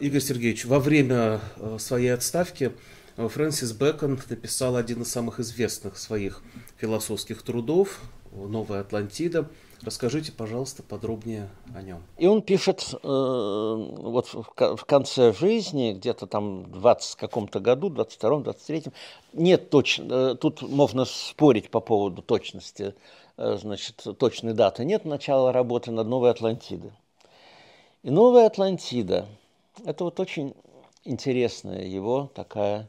Игорь Сергеевич, во время э, своей отставки э, Фрэнсис Бэкон написал один из самых известных своих философских трудов «Новая Атлантида». Расскажите, пожалуйста, подробнее о нем. И он пишет э, вот в, в конце жизни, где-то там в 20 каком-то году, 22-м, 23-м, нет точно, э, тут можно спорить по поводу точности, э, значит, точной даты, нет начала работы над «Новой Атлантидой». И «Новая Атлантида» – это вот очень интересная его такая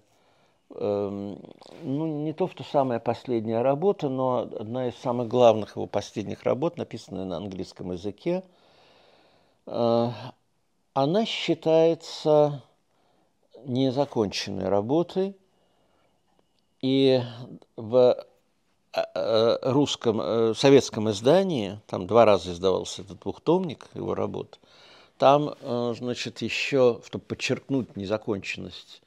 Эм, ну, не то, что самая последняя работа, но одна из самых главных его последних работ, написанная на английском языке. Э, она считается незаконченной работой, и в э, э, русском, советском издании, там два раза издавался этот двухтомник его работ, там, значит, еще, чтобы подчеркнуть незаконченность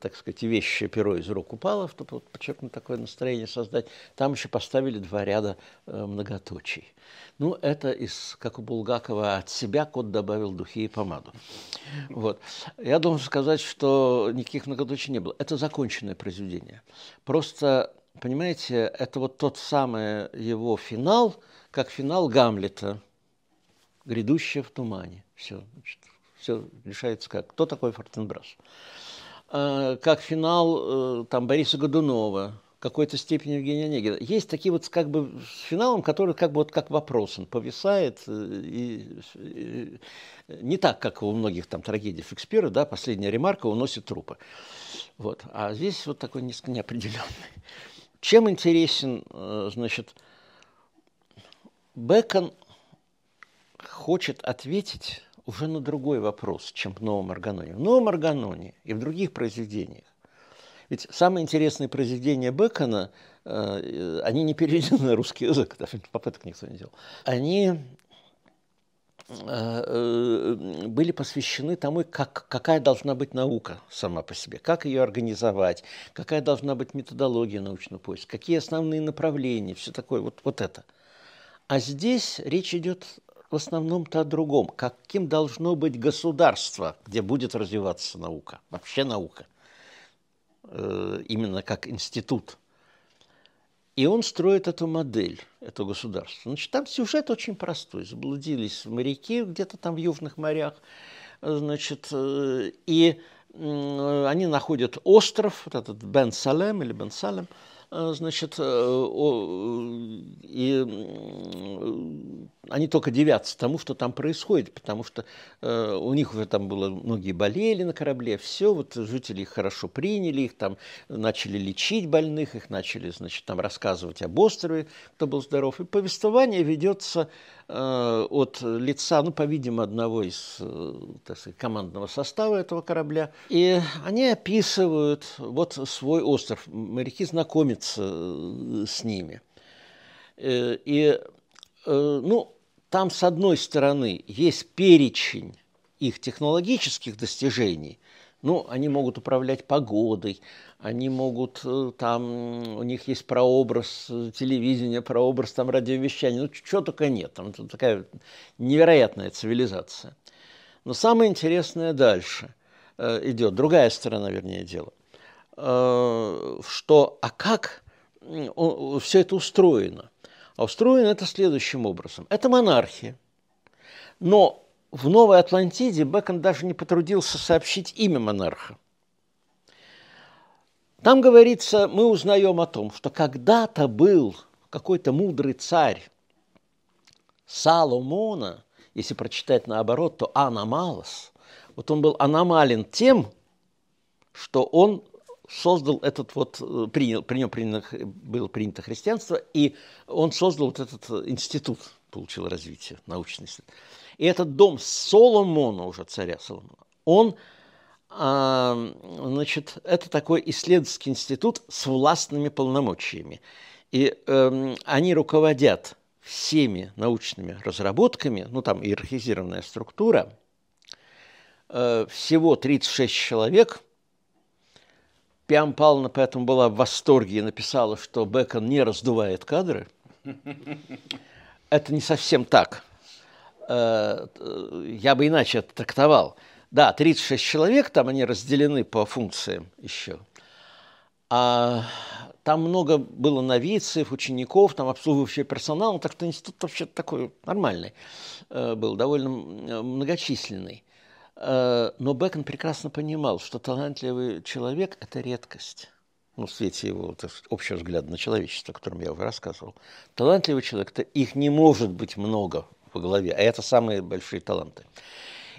так сказать, вещи перо из рук упало, чтобы вот, подчеркнуть такое настроение создать. Там еще поставили два ряда э, многоточий. Ну, это из, как у Булгакова, от себя кот добавил духи и помаду. Вот. Я должен сказать, что никаких многоточий не было. Это законченное произведение. Просто, понимаете, это вот тот самый его финал, как финал Гамлета, грядущее в тумане. Все, значит, все решается как. Кто такой Фортенбрас? Э, как финал э, там, Бориса Годунова, какой-то степени Евгения Онегина. Есть такие вот как бы с финалом, который как бы вот как вопрос, он повисает. Э, и, и, не так, как у многих там трагедий Шекспира, да, последняя ремарка уносит трупы. Вот. А здесь вот такой несколько неопределенный. Чем интересен, значит, Бекон хочет ответить уже на другой вопрос, чем в Новом Органоне. В Новом Органоне и в других произведениях. Ведь самые интересные произведения Бекона, э, они не переведены на русский язык, даже попыток никто не делал. Они э, э, были посвящены тому, как, какая должна быть наука сама по себе, как ее организовать, какая должна быть методология научного поиска, какие основные направления, все такое, вот, вот это. А здесь речь идет в основном-то о другом. Каким должно быть государство, где будет развиваться наука, вообще наука, э, именно как институт. И он строит эту модель, это государство. Значит, там сюжет очень простой. Заблудились моряки где-то там в южных морях, значит, э, и они находят остров, вот этот Бен Салем или Бен Салем, Э, значит, э, и они только девятся тому, что там происходит, потому что э, у них уже там было, многие болели на корабле, все, вот жители их хорошо приняли, их там начали лечить больных, их начали, значит, там рассказывать об острове, кто был здоров, и повествование ведется от лица, ну, по-видимому, одного из, так сказать, командного состава этого корабля, и они описывают вот свой остров, моряки знакомятся э, с ними. Э, и, э, ну, там, с одной стороны, есть перечень их технологических достижений, ну, они могут управлять погодой, они могут там, у них есть прообраз телевидения, прообраз там радиовещания, ну, чего только нет, там такая невероятная цивилизация. Но самое интересное дальше идет, другая сторона, вернее, дела – Э, что, а как все это устроено? А устроено это следующим образом. Это монархия. Но в Новой Атлантиде Бекон даже не потрудился сообщить имя монарха. Там говорится, мы узнаем о том, что когда-то был какой-то мудрый царь Саломона, если прочитать наоборот, то Аномалос. Вот он был аномален тем, что он создал этот вот, э, принял, при нем принято, было принято христианство, и он создал вот этот институт, получил развитие, научный. И этот дом Соломона, уже царя Соломона, он, значит, это такой исследовательский институт с властными полномочиями. И э, они руководят всеми научными разработками, ну там иерархизированная структура, э, всего 36 человек – Пиам Павловна поэтому была в восторге и написала, что Бекон не раздувает кадры. Это не совсем так. Э, я бы иначе это трактовал. Да, 36 человек, там они разделены по функциям еще. А там много было новицев, учеников, там обслуживающий персонал, так что институт вообще такой нормальный э, был, довольно многочисленный. Э, но Бекон прекрасно понимал, что талантливый человек – это редкость. Ну, в свете его общего взгляда на человечество, о котором я уже рассказывал. Талантливый человек – их не может быть много в голове, а это самые большие таланты.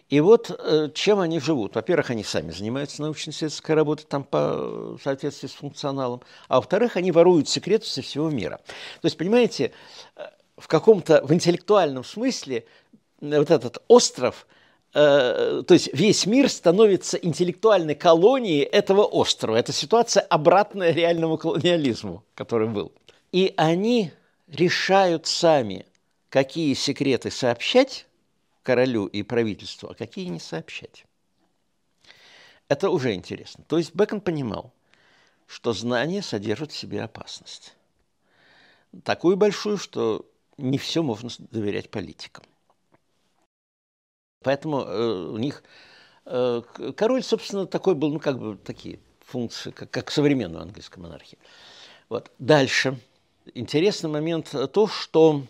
И вот э, чем они живут. Во-первых, они сами занимаются научно-исследовательской работой там по соответствии с функционалом, а во-вторых, они воруют секреты со всего мира. То есть, понимаете, э, в каком-то, в интеллектуальном смысле э, вот этот остров, то есть весь мир становится интеллектуальной колонией этого острова. Это ситуация обратная реальному колониализму, который был. И они решают сами, какие секреты сообщать, королю и правительству, а какие не сообщать. Это уже интересно. То есть Бекон понимал, что знание содержит в себе опасность. Такую большую, что не все можно доверять политикам. Поэтому э, у них э, король, собственно, такой был, ну, как бы такие функции, как, как современную английской монархии. Вот. Дальше. Интересный момент то, что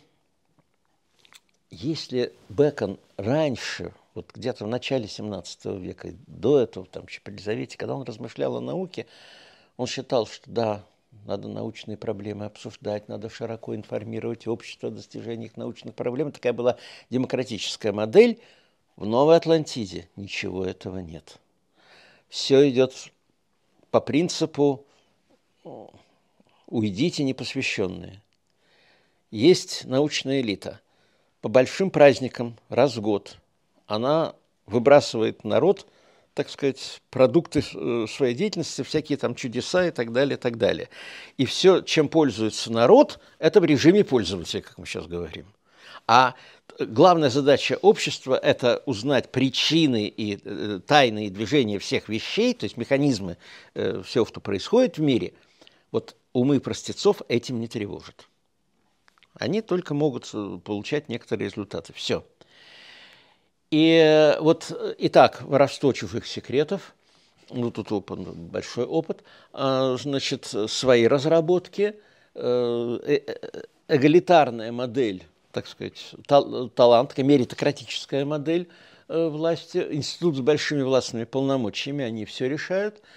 если Бекон раньше, вот где-то в начале 17 века, до этого, там, при Елизавете, когда он размышлял о науке, он считал, что да, надо научные проблемы обсуждать, надо широко информировать общество о достижениях научных проблем. Такая была демократическая модель. В Новой Атлантиде ничего этого нет. Все идет по принципу «уйдите непосвященные». Есть научная элита – по большим праздникам раз в год она выбрасывает народ, так сказать, продукты э, своей деятельности, всякие там чудеса и так далее, и так далее. И все, чем пользуется народ, это в режиме пользователя, как мы сейчас говорим. А главная задача общества – это узнать причины и э, тайные движения всех вещей, то есть механизмы э, всего, что происходит в мире. Вот умы простецов этим не тревожат. Они только могут э, получать некоторые результаты. Все. И э, вот, э, итак, воровство чужих секретов, ну, тут опыт, большой опыт, а, значит, свои разработки, эгалитарная модель, так сказать, талант, меритократическая модель власти, институт с большими властными полномочиями, они все решают –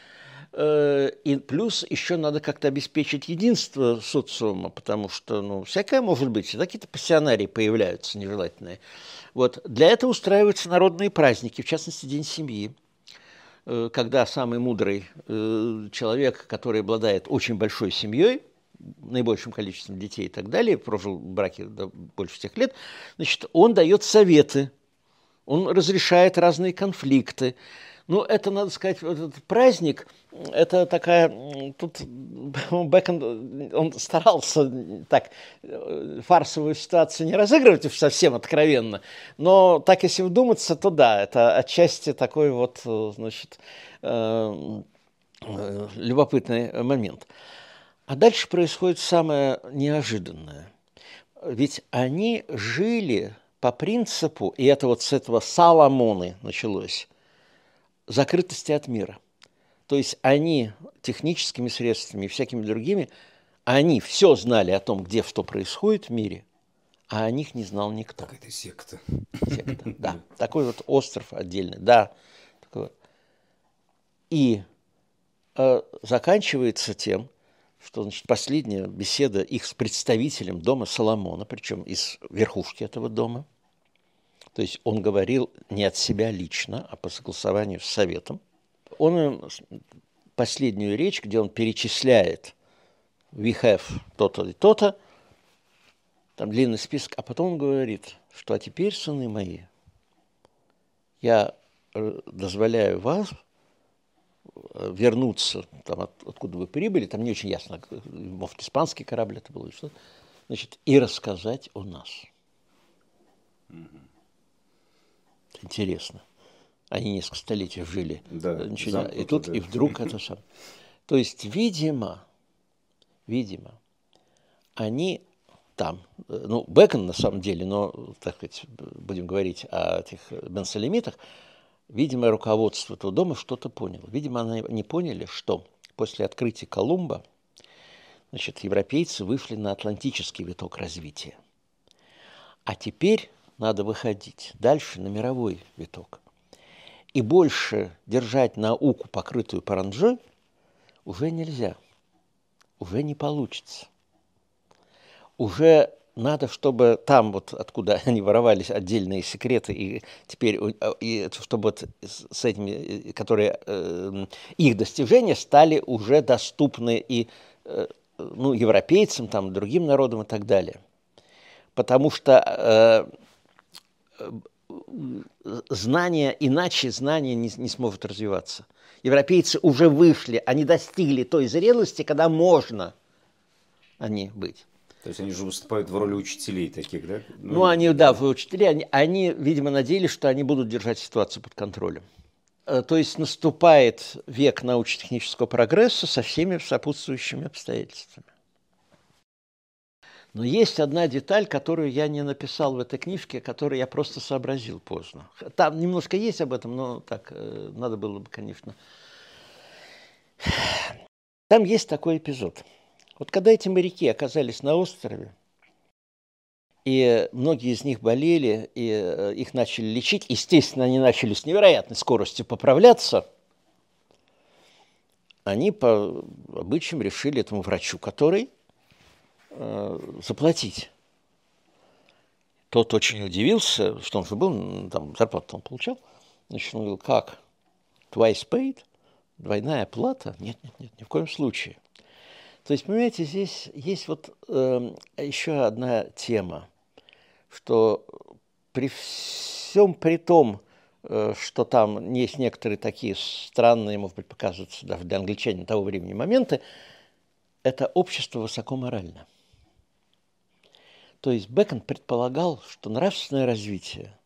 и плюс еще надо как-то обеспечить единство социума, потому что, ну, всякое может быть, всегда какие-то пассионарии появляются нежелательные. Вот. Для этого устраиваются народные праздники, в частности, День семьи, э, когда самый мудрый э, человек, который обладает очень большой семьей, наибольшим количеством детей и так далее, прожил в браке больше всех лет, значит, он дает советы, он разрешает разные конфликты, ну, это, надо сказать, вот этот праздник, это такая, тут Бекон, он старался так фарсовую ситуацию не разыгрывать совсем откровенно, но так если вдуматься, то да, это отчасти такой вот, значит, э, э, любопытный момент. А дальше происходит самое неожиданное. Ведь они жили по принципу, и это вот с этого Соломоны началось, закрытости от мира. То есть они техническими средствами и всякими другими, они все знали о том, где что происходит в мире, а о них не знал никто. Какая-то секта. Секта, да. Такой вот остров отдельный, да. И э, заканчивается тем, что значит, последняя беседа их с представителем дома Соломона, причем из верхушки этого дома – то есть он говорил не от себя лично, а по согласованию с Советом. Он им последнюю речь, где он перечисляет we have то-то и то-то, там длинный список, а потом он говорит, что а теперь, сыны мои, я э, дозволяю вас э, вернуться, там, от, откуда вы прибыли, там не очень ясно, может, испанский корабль это был, что значит, и рассказать о нас. Mm-hmm. Интересно. Они несколько столетий жили. Да, ничего, и тут, да. и вдруг это сам. То есть, видимо, видимо, они там, ну, Бекон на самом деле, но, так сказать, будем говорить о этих бенсалемитах, видимо, руководство этого дома что-то поняло. Видимо, они не поняли, что после открытия Колумба значит, европейцы вышли на атлантический виток развития. А теперь надо выходить дальше на мировой виток. И больше держать науку, покрытую паранджой, уже нельзя. Уже не получится. Уже надо, чтобы там, вот откуда они воровались, отдельные секреты, и теперь, э, и, чтобы вот с этими, э, которые э, их достижения стали уже доступны и ну, европейцам, там, другим народам и так далее. Потому что знания, иначе знания не, не сможет развиваться. Европейцы уже вышли, они достигли той зрелости, когда можно они быть. То есть они же выступают в роли учителей таких, да? Ну, ну они, да, в учителей. Они, они, видимо, надеялись, что они будут держать ситуацию под контролем. Э, то есть наступает век научно-технического прогресса со всеми сопутствующими обстоятельствами. Но есть одна деталь, которую я не написал в этой книжке, которую я просто сообразил поздно. Там немножко есть об этом, но так, э, надо было бы, конечно. Там есть такой эпизод – вот когда эти моряки оказались на острове, и многие из них болели, и э, их начали лечить, естественно, они начали с невероятной скоростью поправляться, они по обычаям решили этому врачу, который заплатить. Тот очень удивился, что он же был, там зарплату он получал. Значит, он говорил, как? Twice paid? Двойная плата? Нет, нет, нет, ни в коем случае. То есть, понимаете, здесь есть вот э, еще одна тема, что при всем при том, э, что там есть некоторые такие странные, может быть, показываются даже для англичанина того времени моменты, это общество высоко морально. То есть Бекон предполагал, что нравственное развитие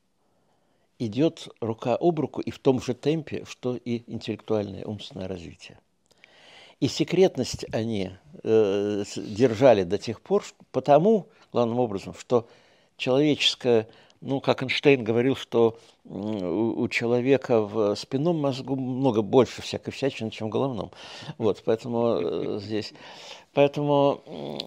идет рука об руку и в том же темпе, что и интеллектуальное умственное развитие. И секретность они э, держали до тех пор, потому, главным образом, что человеческое, ну, как Эйнштейн говорил, что у, человека в спинном мозгу много больше всякой всячины, чем в головном. Вот, поэтому э, здесь... Поэтому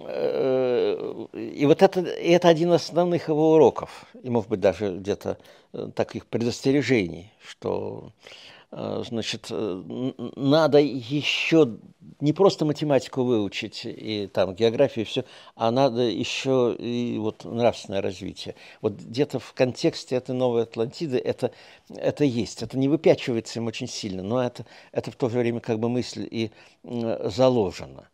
э, и вот это, это один из основных его уроков, и, может быть, даже где-то э, таких предостережений, что значит, э, надо еще не просто математику выучить и там географию и все, а надо еще и вот нравственное развитие. Вот где-то в контексте этой новой Атлантиды это, это есть. Это не выпячивается им очень сильно, но это, это в то же время как бы мысль и заложена.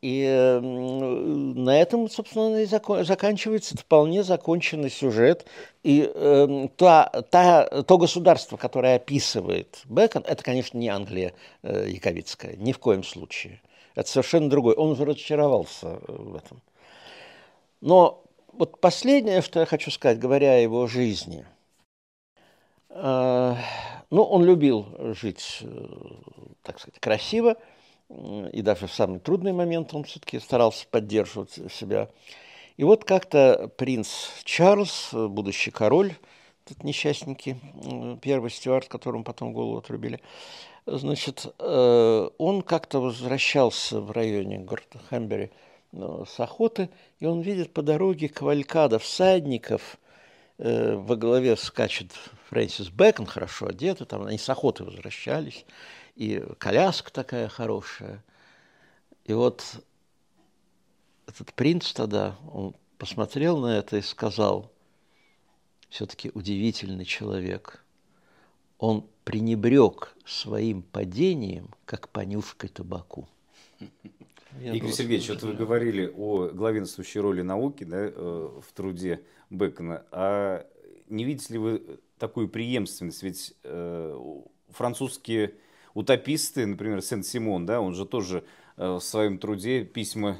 И на этом, собственно, и заканчивается вполне законченный сюжет. И э, та, та, то государство, которое описывает Бекон, это, конечно, не Англия э, Яковицкая, ни в коем случае. Это совершенно другой. Он уже разочаровался э, в этом. Но вот последнее, что я хочу сказать, говоря о его жизни. Э, ну, он любил жить, э, так сказать, красиво – и даже в самый трудный момент он все-таки старался поддерживать себя. И вот как-то принц Чарльз, будущий король, этот несчастненький, первый стюард, которому потом голову отрубили, значит, э, он как-то возвращался в районе города Хэмбери э, с охоты, и он видит по дороге кавалькада всадников, э, во главе скачет Фрэнсис Бэкон, хорошо одетый, там они с охоты возвращались, и коляска такая хорошая. И вот этот принц тогда, он посмотрел на это и сказал, все-таки удивительный человек. Он пренебрег своим падением, как понюшкой табаку. Я Игорь Сергеевич, вот вы говорили о главенствующей роли науки да, э, в труде Бекона. А не видите ли вы такую преемственность? Ведь э, французские утописты, например, Сен-Симон, да, он же тоже э, в своем труде письма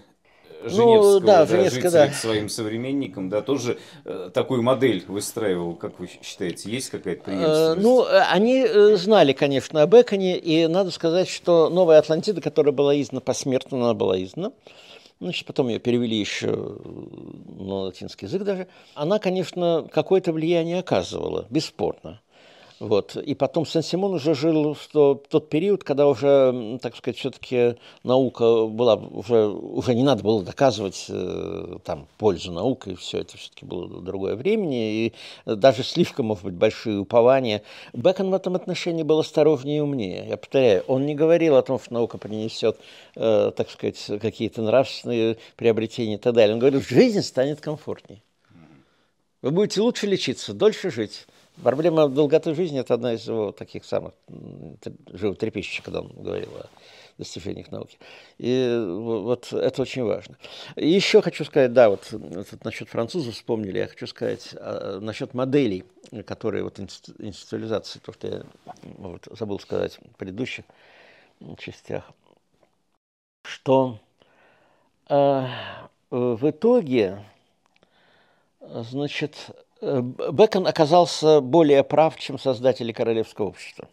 Женевского, ну, да, да, жителей да. своим современникам, да, тоже э, такую модель выстраивал, как вы считаете, есть какая-то э, преемственность? Ну, они знали, конечно, об Эконе, и надо сказать, что «Новая Атлантида», которая была издана посмертно, она была издана, значит, потом ее перевели еще на латинский язык даже, она, конечно, какое-то влияние оказывала, бесспорно. Вот. И потом Сен-Симон уже жил в тот период, когда уже, так сказать, все-таки наука была, уже, уже не надо было доказывать э, там, пользу науки, и все это все-таки было другое времени, и даже слишком, может быть, большие упования. Бекон в этом отношении был осторожнее и умнее. Я повторяю, он не говорил о том, что наука принесет, э, так сказать, какие-то нравственные приобретения и так далее. Он говорил, жизнь станет комфортнее. Вы будете лучше лечиться, дольше жить. Проблема долготы жизни – это одна из его таких самых животрепещущих, когда он говорил о достижениях науки. И вот это очень важно. И еще хочу сказать, да, вот, вот насчет французов вспомнили, я хочу сказать а, насчет моделей, которые вот институализации, то, что я вот, забыл сказать в предыдущих частях, что э, в итоге, значит, Бекон оказался более прав, чем создатели королевского общества.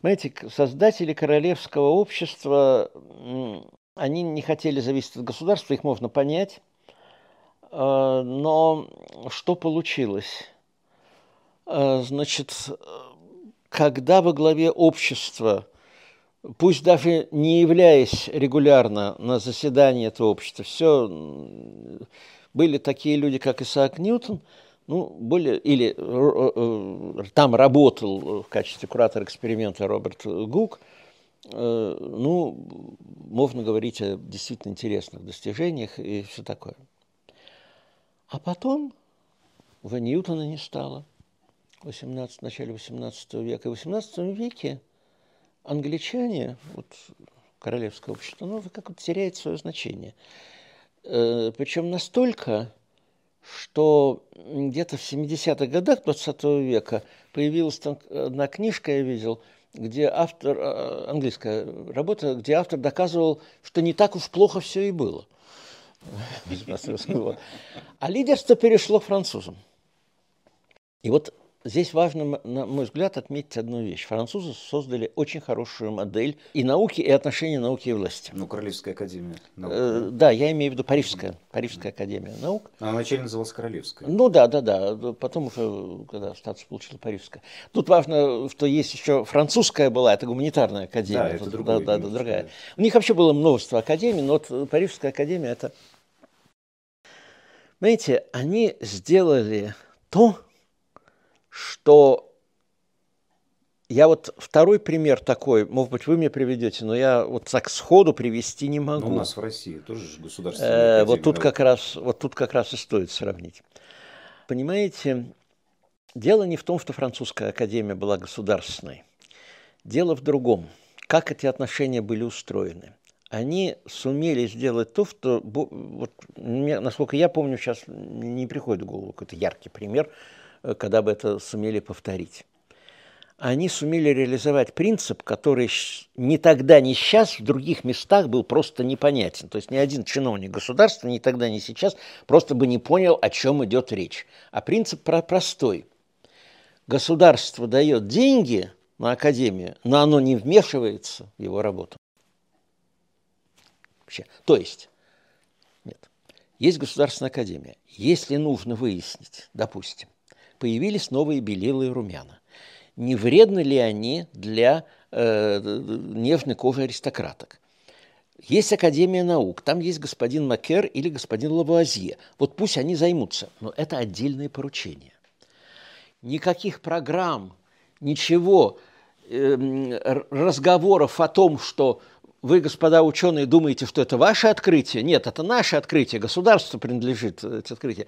Понимаете, создатели королевского общества, они не хотели зависеть от государства, их можно понять, э, но что получилось? Э, значит, когда во главе общества, пусть даже не являясь регулярно на заседании этого общества, все были такие люди, как Исаак Ньютон, ну, более, или э, э, там работал в качестве куратора эксперимента Роберт Гук, э, ну, можно говорить о действительно интересных достижениях и все такое. А потом в Ньютона не стало 18, в начале 18 века. И в 18 веке англичане, вот королевское общество, ну, как-то теряет свое значение. Э, Причем настолько, что где-то в 70-х годах 20 века появилась там одна книжка, я видел, где автор, э, английская работа, где автор доказывал, что не так уж плохо все и было. А лидерство перешло французам. И вот Здесь важно, на мой взгляд, отметить одну вещь. Французы создали очень хорошую модель и науки, и отношения науки и власти. Ну, Королевская академия наук. Э, да, я имею в виду Парижская, Парижская академия наук. А она вначале называлась Королевская. Ну да, да, да. Потом уже, когда статус получила Парижская. Тут важно, что есть еще французская была, это гуманитарная академия. Да, это другое, да, да, другая. У них вообще было множество академий, но вот Парижская академия это... Знаете, они сделали то, что я вот второй пример такой, может быть, вы мне приведете, но я вот так сходу привести не могу. Но у нас в России тоже же государственная э, Вот тут как раз, вот тут как раз и стоит сравнить. Понимаете, дело не в том, что французская академия была государственной. Дело в другом. Как эти отношения были устроены? Они сумели сделать то, что, вот, насколько я помню, сейчас не приходит в голову какой-то яркий пример – когда бы это сумели повторить. Они сумели реализовать принцип, который ни тогда, ни сейчас в других местах был просто непонятен. То есть ни один чиновник государства ни тогда, ни сейчас просто бы не понял, о чем идет речь. А принцип простой. Государство дает деньги на академию, но оно не вмешивается в его работу. Вообще. То есть, нет, есть государственная академия. Если нужно выяснить, допустим, появились новые белилы и румяна. Не вредны ли они для э, нежной кожи аристократок? Есть Академия наук, там есть господин Макер или господин Лавуазье. Вот пусть они займутся, но это отдельные поручения. Никаких программ, ничего, э, разговоров о том, что вы, господа ученые, думаете, что это ваше открытие. Нет, это наше открытие, государству принадлежит это открытие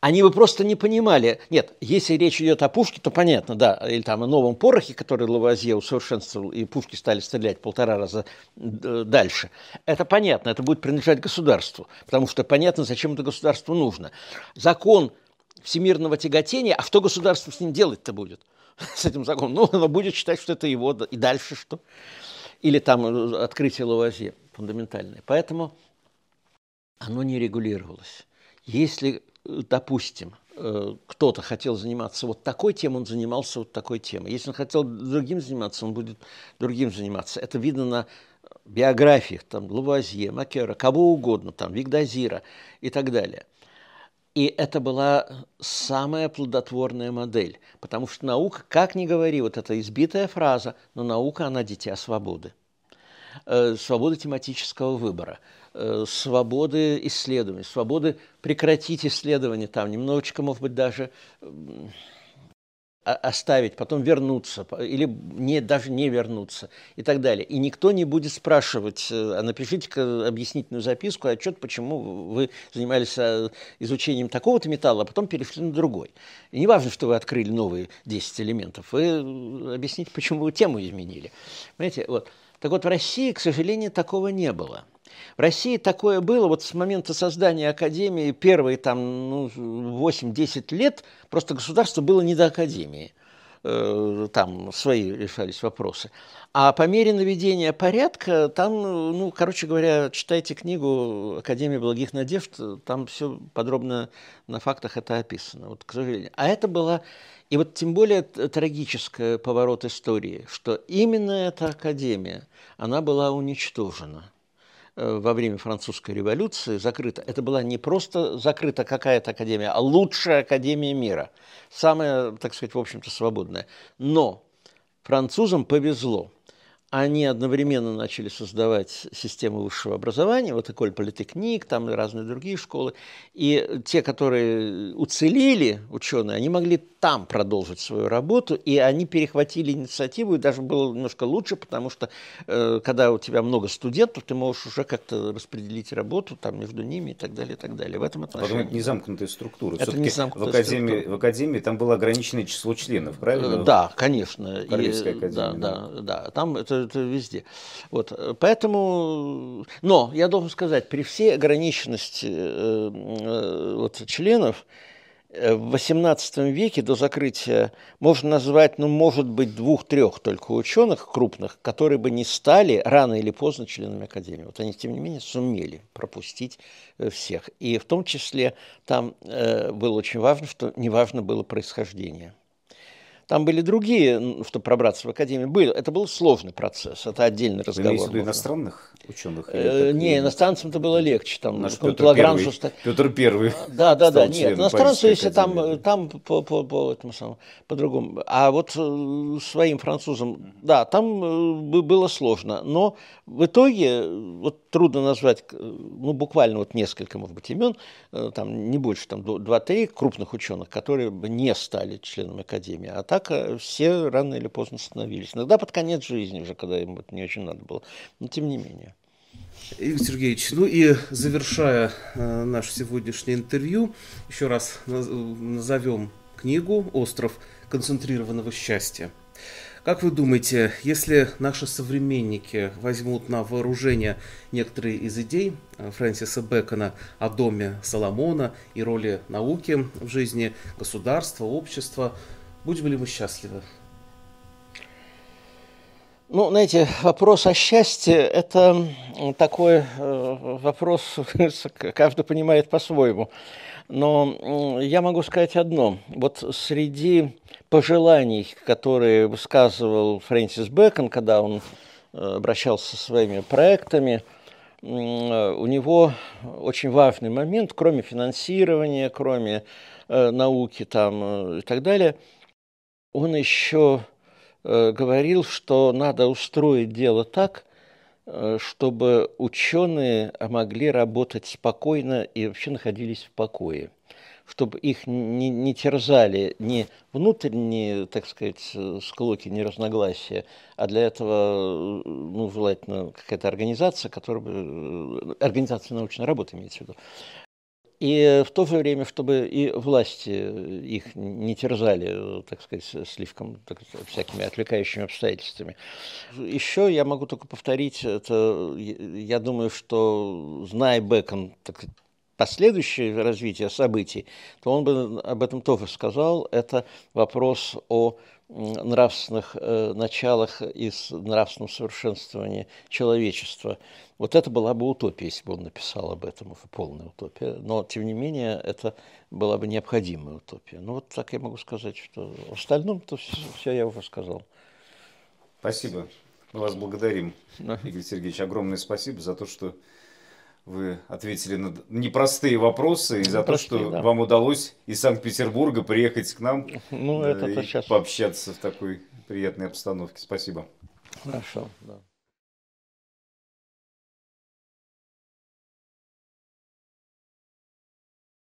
они бы просто не понимали. Нет, если речь идет о пушке, то понятно, да, или там о новом порохе, который Лавазье усовершенствовал, и пушки стали стрелять полтора раза э, дальше. Это понятно, это будет принадлежать государству, потому что понятно, зачем это государству нужно. Закон всемирного тяготения, а что государство с ним делать-то будет? С этим законом? Ну, оно будет считать, что это его, и дальше что? Или там э, открытие Лавазье фундаментальное. Поэтому оно не регулировалось. Если допустим, э, кто-то хотел заниматься вот такой темой, он занимался вот такой темой. Если он хотел другим заниматься, он будет другим заниматься. Это видно на биографиях, там, Лавазье, Макера, кого угодно, там, Вигдазира и так далее. И это была самая плодотворная модель, потому что наука, как ни говори, вот эта избитая фраза, но наука, она дитя свободы. Э, свободы тематического выбора, свободы исследований, свободы прекратить исследования там, немножечко, может быть, даже оставить, потом вернуться, или не, даже не вернуться и так далее. И никто не будет спрашивать, э, а напишите-ка объяснительную записку, отчет, почему вы занимались э, изучением такого-то металла, а потом перешли на другой. И не важно, что вы открыли новые 10 элементов, вы э, объясните, почему вы тему изменили. Понимаете, вот. Так вот, в России, к сожалению, такого не было. В России такое было вот с момента создания Академии, первые там ну, 8-10 лет, просто государство было не до Академии. Э, там свои решались вопросы. А по мере наведения порядка, там, ну, короче говоря, читайте книгу «Академия благих надежд», там все подробно на фактах это описано, вот, к сожалению. А это была, и вот тем более трагический поворот истории, что именно эта Академия, она была уничтожена – во время французской революции закрыта. Это была не просто закрыта какая-то академия, а лучшая академия мира. Самая, так сказать, в общем-то, свободная. Но французам повезло – они одновременно начали создавать систему высшего образования, вот Эколь Политехник, там и разные другие школы. И те, которые уцелели, ученые, они могли там продолжить свою работу, и они перехватили инициативу, и даже было немножко лучше, потому что э, когда у тебя много студентов, ты можешь уже как-то распределить работу там между ними и так далее, и так далее. В этом отношении. Потом это не замкнутая структура. Это не замкнутая в академии, структура. В академии там было ограниченное число членов, правильно? Да, конечно. Королевская и, академия. Да, да, да. Там это это везде. Вот, поэтому, но я должен сказать, при всей ограниченности э, э, вот, членов, э, в XVIII веке до закрытия можно назвать, ну, может быть, двух-трех только ученых крупных, которые бы не стали рано или поздно членами Академии. Вот они, тем не менее, сумели пропустить всех. И в том числе там э, было очень важно, что неважно было происхождение. Там были другие, чтобы пробраться в академию. Был, это был сложный процесс, это отдельный разговор. Вы имеете иностранных ученых? Э, не, иностранцам-то было легче. Там, Наш Петр Первый. Что... Петр Первый. Да, да, да. Нет, иностранцы, если там, там по, по, по этому самому, по-другому. А вот э, своим французам, да, там э, было сложно. Но в итоге, вот трудно назвать, ну, буквально вот несколько, может быть, имен, там не больше, там два-три крупных ученых, которые бы не стали членами Академии. А так так э, все рано или поздно становились. Иногда под конец жизни уже, когда им это не очень надо было. Но тем не менее. Игорь Сергеевич, ну и завершая э, наше сегодняшнее интервью, еще раз назовем книгу «Остров концентрированного счастья». Как вы думаете, если наши современники возьмут на вооружение некоторые из идей э, Фрэнсиса Бэкона о доме Соломона и роли науки в жизни государства, общества, Будем ли мы счастливы? Ну, знаете, вопрос о счастье – это такой э, вопрос, каждый понимает по-своему. Но я могу сказать одно. Вот среди пожеланий, которые высказывал Фрэнсис Бэкон, когда он э, обращался со своими проектами, у него очень важный момент, кроме финансирования, кроме э, науки там, и так далее – он еще э, говорил, что надо устроить дело так, э, чтобы ученые могли работать спокойно и вообще находились в покое, чтобы их не, не терзали ни внутренние, так сказать, склоки, ни разногласия, а для этого, ну, желательно какая-то организация, которая бы, организация научной работы имеется в виду, и в то же время, чтобы и власти их не терзали, так сказать, слишком так, всякими отвлекающими обстоятельствами. Еще я могу только повторить, это, я думаю, что, зная Бекон, так последующее развитие событий, то он бы об этом тоже сказал. Это вопрос о нравственных э, началах и нравственном совершенствовании человечества. Вот это была бы утопия, если бы он написал об этом, полная утопия. Но, тем не менее, это была бы необходимая утопия. Ну, вот так я могу сказать, что в остальном-то все, все я уже сказал. Спасибо. Мы вас благодарим, Игорь Сергеевич. Огромное спасибо за то, что вы ответили на непростые вопросы и за то, что да. вам удалось из Санкт-Петербурга приехать к нам ну, да, это и сейчас... пообщаться в такой приятной обстановке. Спасибо. Хорошо, да.